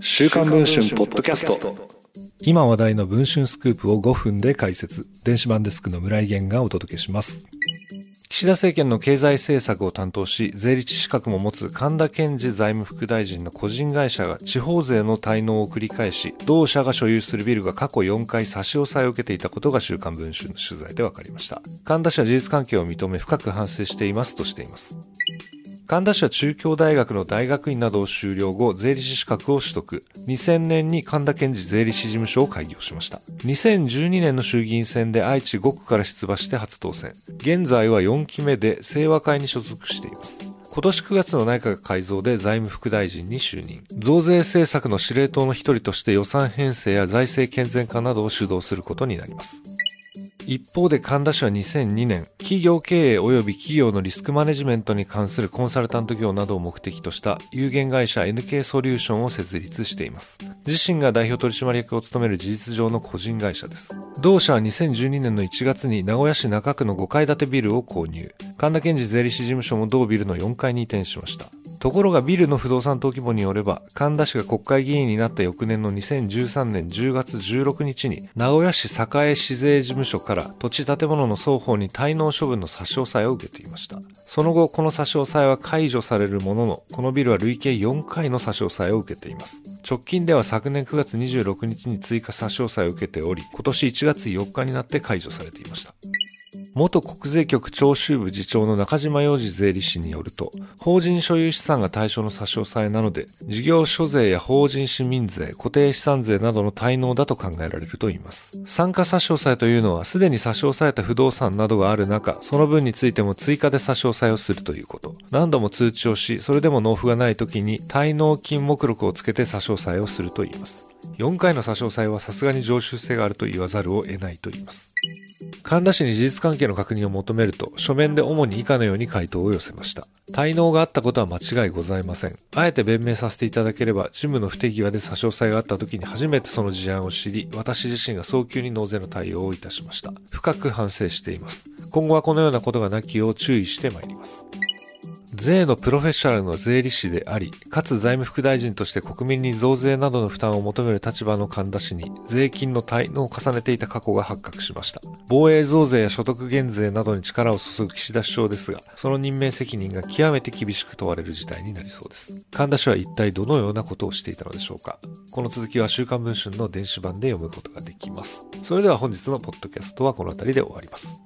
週刊文春ポッドキャスト今話題の文春スクープを5分で解説電子版デスクの村井源がお届けします岸田政権の経済政策を担当し、税理士資格も持つ神田健二財務副大臣の個人会社が地方税の滞納を繰り返し、同社が所有するビルが過去4回差し押さえを受けていたことが週刊文春の取材で分かりました。神田氏は事実関係を認め深く反省していますとしています。神田市は中京大学の大学院などを修了後、税理士資格を取得。2000年に神田健治税理士事務所を開業しました。2012年の衆議院選で愛知5区から出馬して初当選。現在は4期目で清和会に所属しています。今年9月の内閣改造で財務副大臣に就任。増税政策の司令塔の一人として予算編成や財政健全化などを主導することになります。一方で神田氏は2002年、企業経営及び企業のリスクマネジメントに関するコンサルタント業などを目的とした有限会社 NK ソリューションを設立しています。自身が代表取締役を務める事実上の個人会社です。同社は2012年の1月に名古屋市中区の5階建てビルを購入。神田健治税理士事務所も同ビルの4階に移転しました。ところがビルの不動産登記簿によれば、神田氏が国会議員になった翌年の2013年10月16日に、名古屋市栄市税事務所から土地建物の双方に滞納処分の差し押さえを受けていました。その後、この差し押さえは解除されるものの、このビルは累計4回の差し押さえを受けています。直近では昨年9月26日に追加差し押さえを受けており、今年1月4日になって解除されていました。元国税局徴収部次長の中島洋二税理士によると、法人所有資産が対象の差し押さえなので、事業所税や法人市民税、固定資産税などの滞納だと考えられるといいます。参加差し押さえというのは、すでに差し押さえた不動産などがある中、その分についても追加で差し押さえをするということ。何度も通知をし、それでも納付がない時に滞納金目録をつけて差し押さえをするといいます。4回の差し押さえはさすがに常習性があると言わざるを得ないと言います。神田氏に事実関係の確認を求めると、書面で主に以下のように回答を寄せました。滞納があったことは間違いございません。あえて弁明させていただければ、事務の不手際で差し押さえがあった時に初めてその事案を知り、私自身が早急に納税の対応をいたしました。深く反省しています。今後はこのようなことがなきよう注意してまいります。税のプロフェッショナルの税理士であり、かつ財務副大臣として国民に増税などの負担を求める立場の神田氏に、税金の滞納を重ねていた過去が発覚しました。防衛増税や所得減税などに力を注ぐ岸田首相ですが、その任命責任が極めて厳しく問われる事態になりそうです。神田氏は一体どのようなことをしていたのでしょうかこの続きは週刊文春の電子版で読むことができます。それでは本日のポッドキャストはこの辺りで終わります。